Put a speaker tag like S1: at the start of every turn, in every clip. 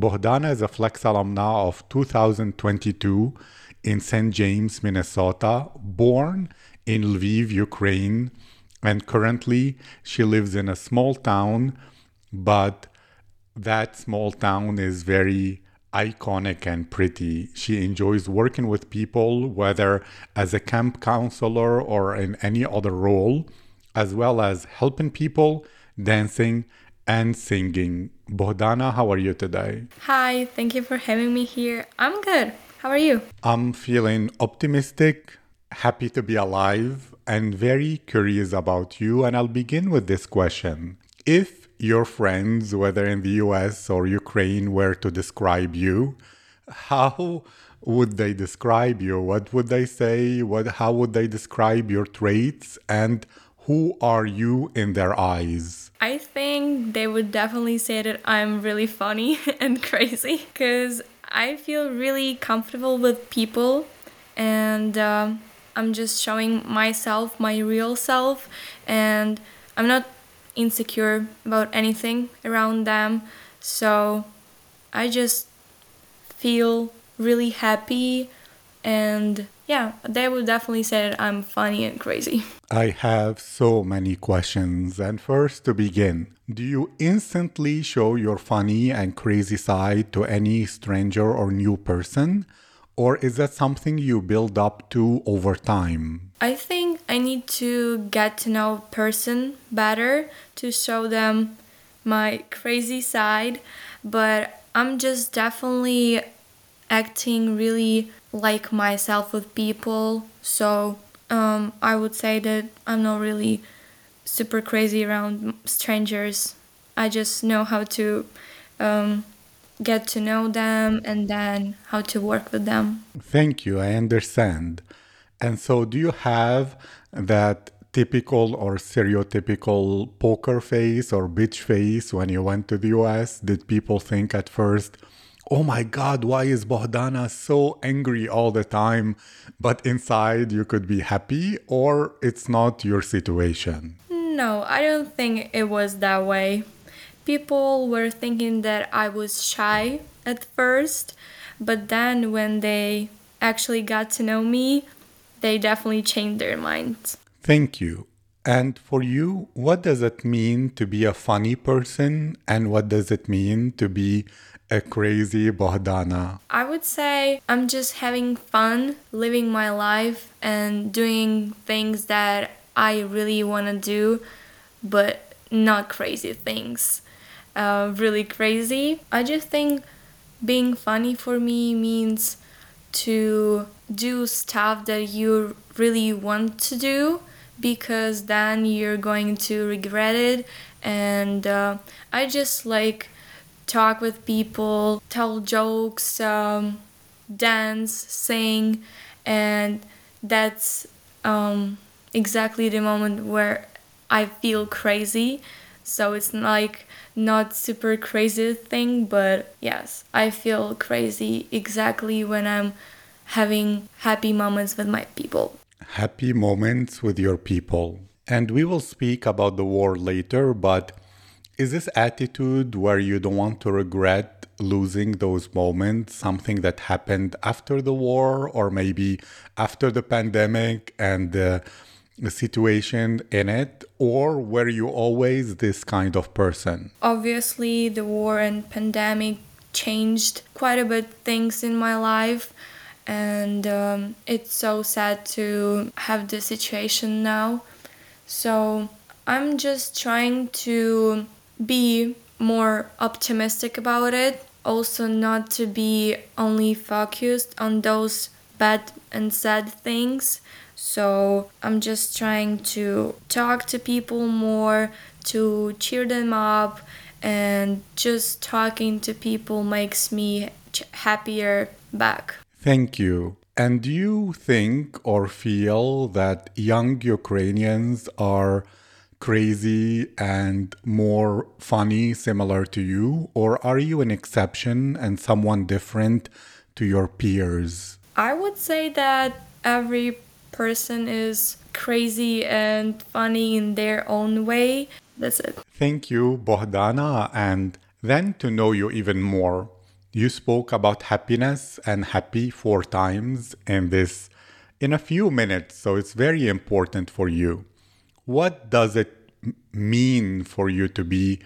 S1: Bohdana is a Flex alumna of 2022 in St. James, Minnesota, born in Lviv, Ukraine, and currently she lives in a small town, but that small town is very iconic and pretty. She enjoys working with people, whether as a camp counselor or in any other role, as well as helping people, dancing, and singing. Bohdana, how are you today?
S2: Hi, thank you for having me here. I'm good. How are you?
S1: I'm feeling optimistic, happy to be alive, and very curious about you. And I'll begin with this question If your friends, whether in the US or Ukraine, were to describe you, how would they describe you? What would they say? What, how would they describe your traits? And who are you in their eyes?
S2: I think they would definitely say that I'm really funny and crazy because I feel really comfortable with people and uh, I'm just showing myself, my real self, and I'm not insecure about anything around them. So I just feel really happy and yeah, they would definitely say that I'm funny and crazy.
S1: I have so many questions. And first, to begin, do you instantly show your funny and crazy side to any stranger or new person? Or is that something you build up to over time?
S2: I think I need to get to know a person better to show them my crazy side, but I'm just definitely acting really like myself with people. So um, I would say that I'm not really super crazy around strangers. I just know how to um, get to know them and then how to work with them.
S1: Thank you. I understand. And so, do you have that typical or stereotypical poker face or bitch face when you went to the US? Did people think at first, oh my god, why is Bohdana so angry all the time? But inside you could be happy, or it's not your situation?
S2: No, I don't think it was that way. People were thinking that I was shy at first, but then when they actually got to know me, they definitely changed their minds.
S1: Thank you. And for you, what does it mean to be a funny person? And what does it mean to be a crazy Bohdana?
S2: I would say I'm just having fun, living my life, and doing things that I really want to do, but not crazy things. Uh, really crazy. I just think being funny for me means to do stuff that you really want to do because then you're going to regret it and uh, i just like talk with people, tell jokes, um, dance, sing, and that's um, exactly the moment where I feel crazy. So it's like not super crazy thing, but yes, I feel crazy exactly when I'm having happy moments with my people.
S1: Happy moments with your people. And we will speak about the war later, but is this attitude where you don't want to regret losing those moments something that happened after the war or maybe after the pandemic and the, the situation in it? Or were you always this kind of person?
S2: Obviously, the war and pandemic changed quite a bit things in my life and um, it's so sad to have this situation now so i'm just trying to be more optimistic about it. Also, not to be only focused on those bad and sad things. So, I'm just trying to talk to people more, to cheer them up, and just talking to people makes me happier back.
S1: Thank you. And do you think or feel that young Ukrainians are crazy and more funny, similar to you? Or are you an exception and someone different to your peers?
S2: I would say that every person is crazy and funny in their own way. That's it.
S1: Thank you, Bohdana. And then to know you even more, you spoke about happiness and happy four times in this in a few minutes, so it's very important for you. What does it mean for you to be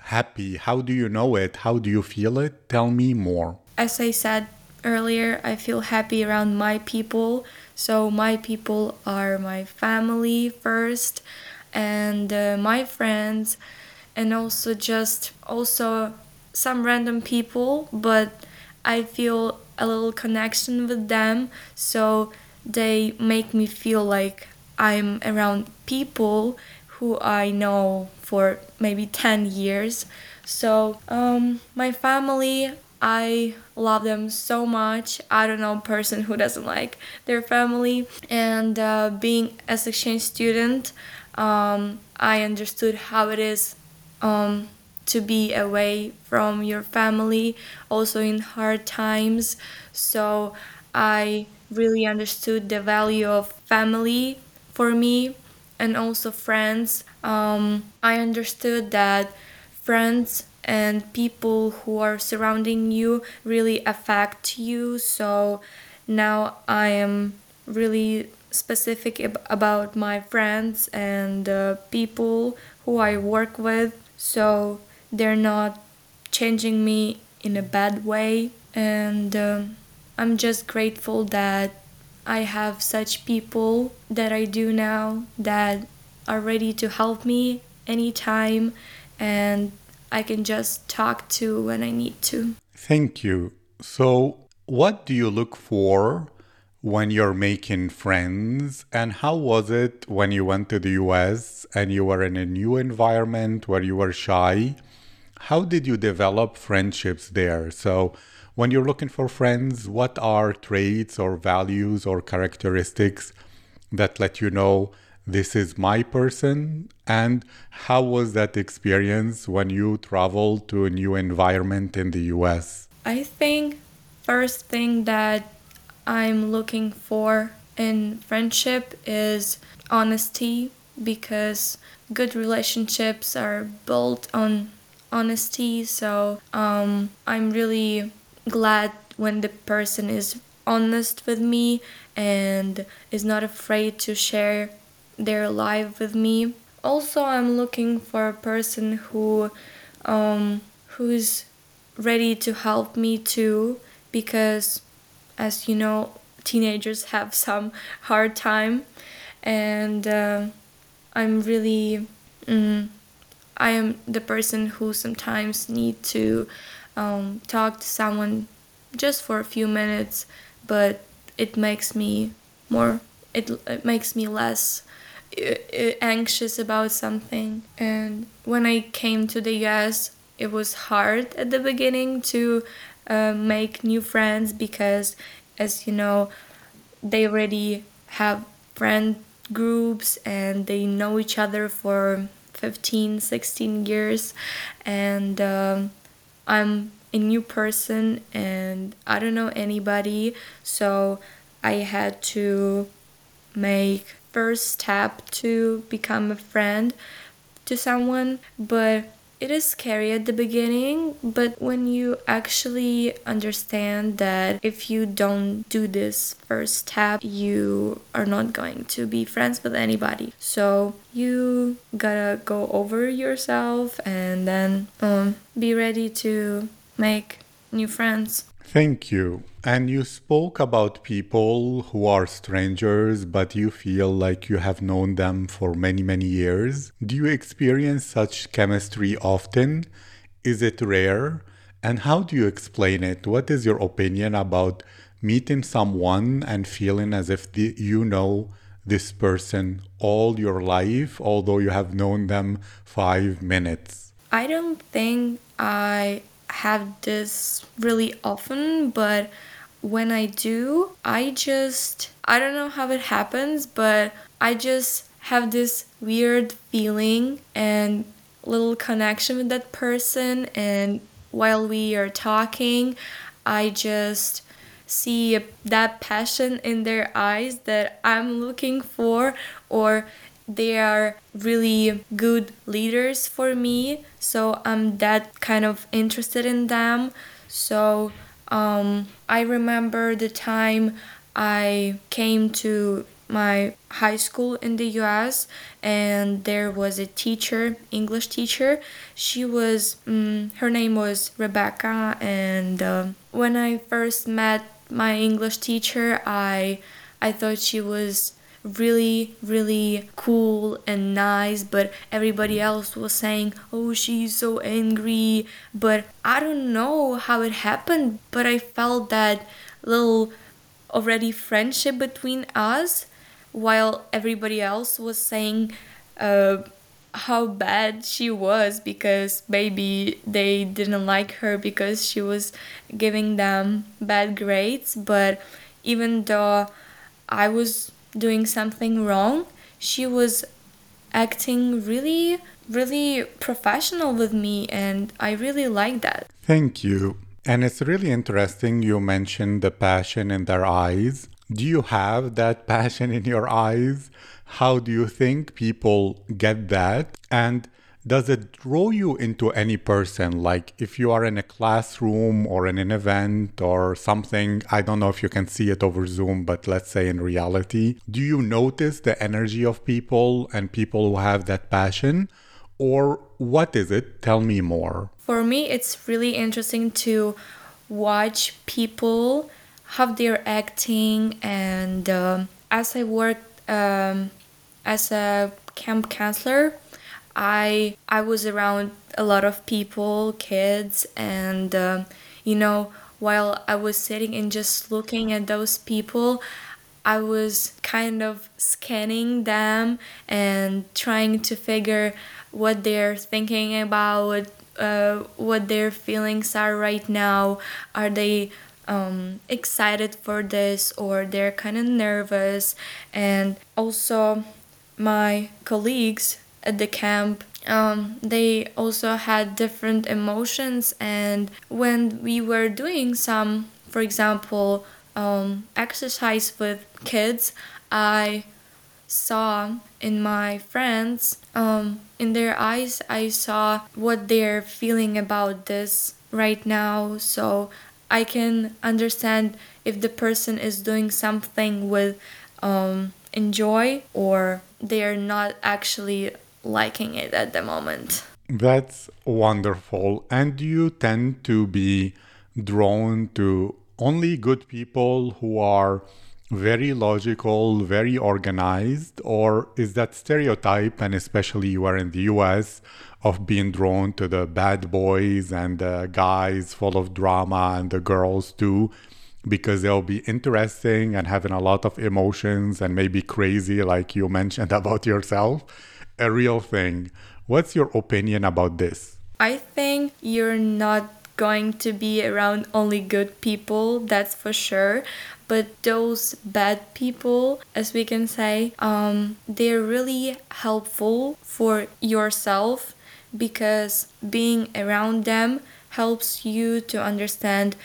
S1: happy? How do you know it? How do you feel it? Tell me more.
S2: As I said earlier, I feel happy around my people. So, my people are my family first and uh, my friends and also just also some random people but i feel a little connection with them so they make me feel like i'm around people who i know for maybe 10 years so um, my family I love them so much. I don't know a person who doesn't like their family. And uh, being as exchange student, um, I understood how it is um, to be away from your family, also in hard times. So I really understood the value of family for me and also friends. Um, I understood that friends and people who are surrounding you really affect you. So now I am really specific about my friends and uh, people who I work with. So they're not changing me in a bad way. And uh, I'm just grateful that I have such people that I do now that are ready to help me anytime and I can just talk to when I need to.
S1: Thank you. So, what do you look for when you're making friends and how was it when you went to the US and you were in a new environment where you were shy how did you develop friendships there? So when you're looking for friends what are traits or values or characteristics that let you know this is my person? And how was that experience when you traveled to a new environment in the US
S2: I think first thing that I'm looking for in friendship is honesty because good relationships are built on honesty. So um, I'm really glad when the person is honest with me and is not afraid to share their life with me. Also, I'm looking for a person who um, who's ready to help me too because as you know, teenagers have some hard time, and uh, I'm really, mm, I am the person who sometimes need to um, talk to someone just for a few minutes, but it makes me more. It, it makes me less uh, uh, anxious about something. And when I came to the US, it was hard at the beginning to uh, make new friends because as you know they already have friend groups and they know each other for 15 16 years and um, i'm a new person and i don't know anybody so i had to make first step to become a friend to someone but it is scary at the beginning, but when you actually understand that if you don't do this first step, you are not going to be friends with anybody. So you gotta go over yourself and then um, be ready to make new friends.
S1: Thank you. And you spoke about people who are strangers, but you feel like you have known them for many, many years. Do you experience such chemistry often? Is it rare? And how do you explain it? What is your opinion about meeting someone and feeling as if the, you know this person all your life, although you have known them five minutes?
S2: I don't think I have this really often, but when I do, I just, I don't know how it happens, but I just have this weird feeling and little connection with that person. And while we are talking, I just see that passion in their eyes that I'm looking for, or they are really good leaders for me. So I'm that kind of interested in them. So um, I remember the time I came to my high school in the US and there was a teacher, English teacher. She was, um, her name was Rebecca. And uh, when I first met my English teacher, I, I thought she was really really cool and nice but everybody else was saying oh she's so angry but i don't know how it happened but i felt that little already friendship between us while everybody else was saying uh, how bad she was because maybe they didn't like her because she was giving them bad grades but even though i was doing something wrong, she was acting really, really professional with me, and I really like that.
S1: Thank you. And it's really interesting you mentioned the passion in their eyes. Do you have that passion in your eyes? How do you think people get that? And does it draw you into any person? Like if you are in a classroom or in an event or something, I don't know if you can see it over Zoom, but let's say in reality, do you notice the energy of people and people who have that passion? Or what is it? Tell me more.
S2: For me, it's really interesting to watch people have their acting and um, as I worked um, as a camp counselor I I was around a lot of people, kids, and uh, you know, while I was sitting and just looking at those people, I was kind of scanning them and trying to figure what they're thinking about, uh, what their feelings are right now. Are they um, excited for this or they're kind of nervous? And also, my colleagues at the camp um, they also had different emotions. And when we were doing some for example um, exercise with kids i saw in my friends um, in their eyes i saw what they're feeling about this right now. So i can understand if the person is doing something with um, enjoy or they're not actually liking it at the moment.
S1: That's wonderful. And you tend to be drawn to only good people who are very logical, very organized? Or is that stereotype, and especially you are in the US, of being drawn to the bad boys and the guys full of drama and the girls too? Because they'll be interesting and having a lot of emotions and maybe crazy, like you mentioned about yourself a real thing. What's your opinion about this?
S2: I think you're not going to be around only good people, that's for sure. But those bad people, as we can say, um, they're really helpful for yourself because being around them helps you to understand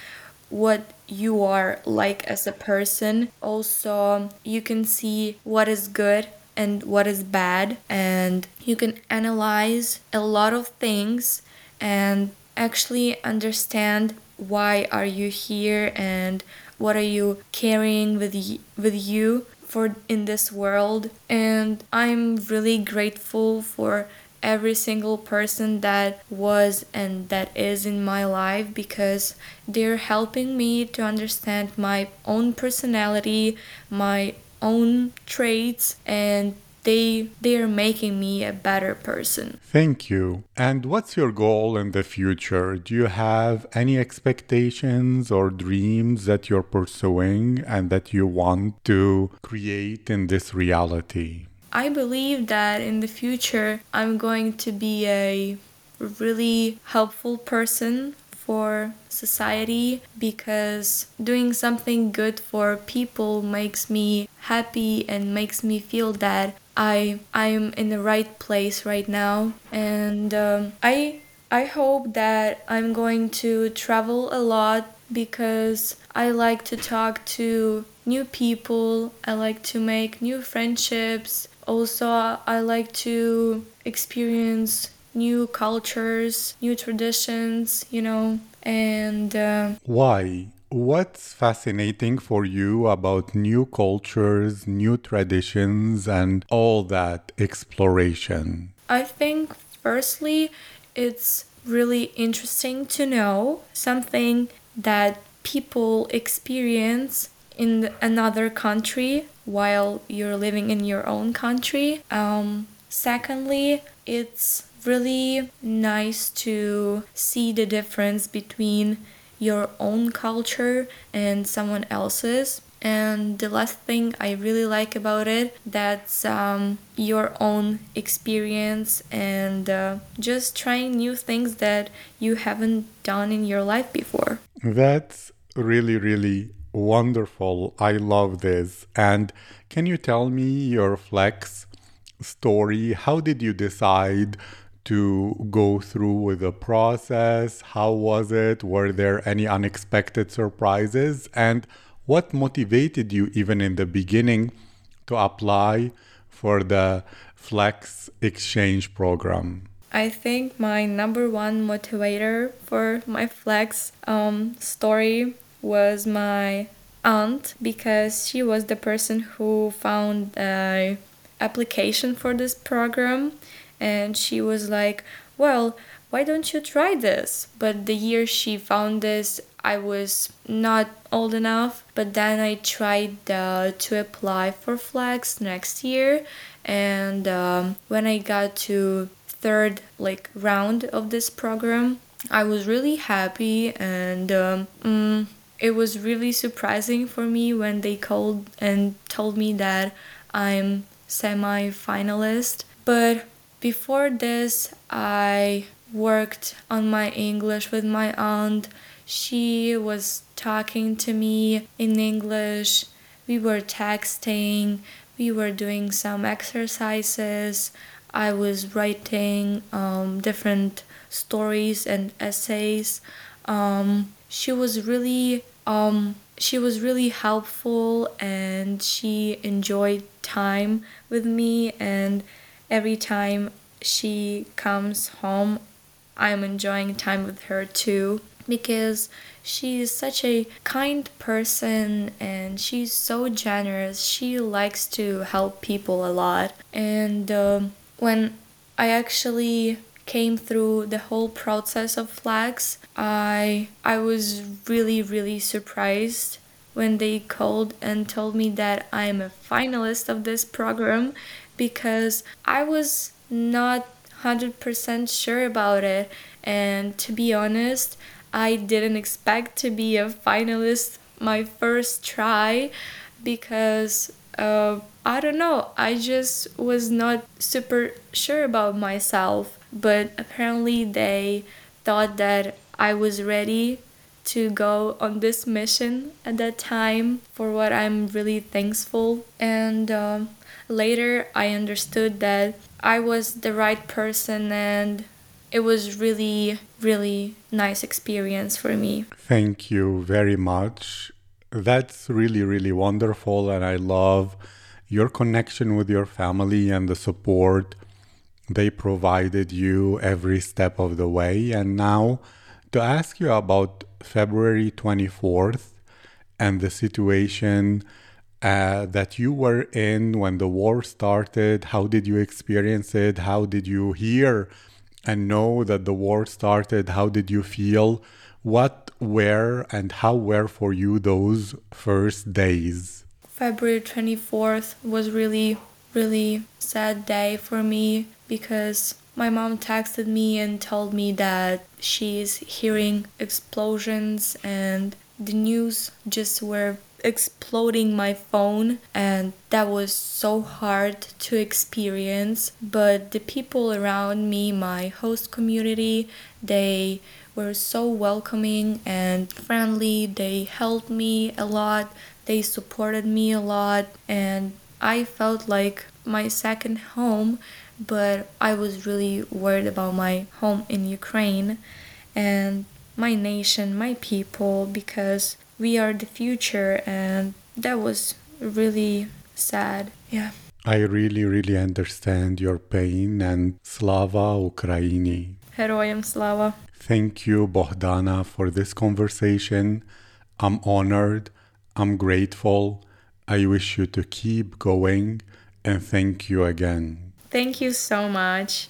S2: what you are like as a person. Also, you can see what is good and what is bad and you can analyze a lot of things and actually understand why are you here and what are you carrying with y- with you for in this world. And i'm really grateful for every single person that was and that is in my life because they're helping me to understand my own personality my own traits and they they are making me a better person.
S1: Thank you. And what's your goal in the future? Do you have any expectations or dreams that you're pursuing and that you want to create in this reality?
S2: I believe that in the future I'm going to be a really helpful person for society because doing something good for people makes me happy and makes me feel that I I'm in the right place right now and um, I I hope that I'm going to travel a lot because I like to talk to new people, I like to make new friendships. Also, I like to experience new cultures, new traditions, you know, and uh,
S1: why? What's fascinating for you about new cultures, new traditions, and all that exploration?
S2: I think, firstly, it's really interesting to know something that people experience in another country while you're living in your own country. Um, secondly, it's really nice to see the difference between your own culture and someone else's. And the last thing i really like about it that's um, your own experience and uh, just trying new things that you haven't done in your life before.
S1: That's really really wonderful. I love this. And can you tell me your flex story? How did you decide to go through with the process? How was it? Were there any unexpected surprises? And what motivated you, even in the beginning, to apply for the Flex Exchange program?
S2: I think my number one motivator for my Flex um, story was my aunt because she was the person who found a application for this program and she was like, Well, why don't you try this? But the year she found this, I was not old enough. But then I tried uh, to apply for Flex next year, and um, when I got to third like round of this program, I was really happy and. Um, mm, it was really surprising for me when they called and told me that I'm semi finalist. But before this, I worked on my English with my aunt. She was talking to me in English. We were texting. We were doing some exercises. I was writing um, different stories and essays. Um, she was really um, she was really helpful and she enjoyed time with me and every time she comes home, I'm enjoying time with her too because she's such a kind person and she's so generous. She likes to help people a lot. And um, when I actually came through the whole process of Flex, I I was really really surprised when they called and told me that I'm a finalist of this program because I was not 100% sure about it. And to be honest, I didn't expect to be a finalist my first try because uh, I don't know, I just was not super sure about myself. But apparently, they thought that I was ready to go on this mission at that time for what I'm really thankful. And um, later I understood that I was the right person and it was really really nice experience for me.
S1: Thank you very much. That's really really wonderful and I love your connection with your family and the support they provided you every step of the way and now to ask you about February 24th and the situation uh, that you were in when the war started. How did you experience it? How did you hear and know that the war started? How did you feel? What were and how were for you those first days?
S2: February 24th was really, really sad day for me because my mom texted me and told me that she's hearing explosions and the news just were exploding my phone and that was so hard to experience. But the people around me my host community they were so welcoming and friendly. They helped me a lot. They supported me a lot. And i felt like my second home but i was really worried about my home in ukraine and my nation my people because we are the future and that was really sad yeah
S1: I really, really understand your pain and Slava Ukraini.
S2: Heroyam Slava.
S1: Thank you, Bohdana, for this conversation. I'm honored. I'm grateful. I wish you to keep going and thank you again.
S2: Thank you so much.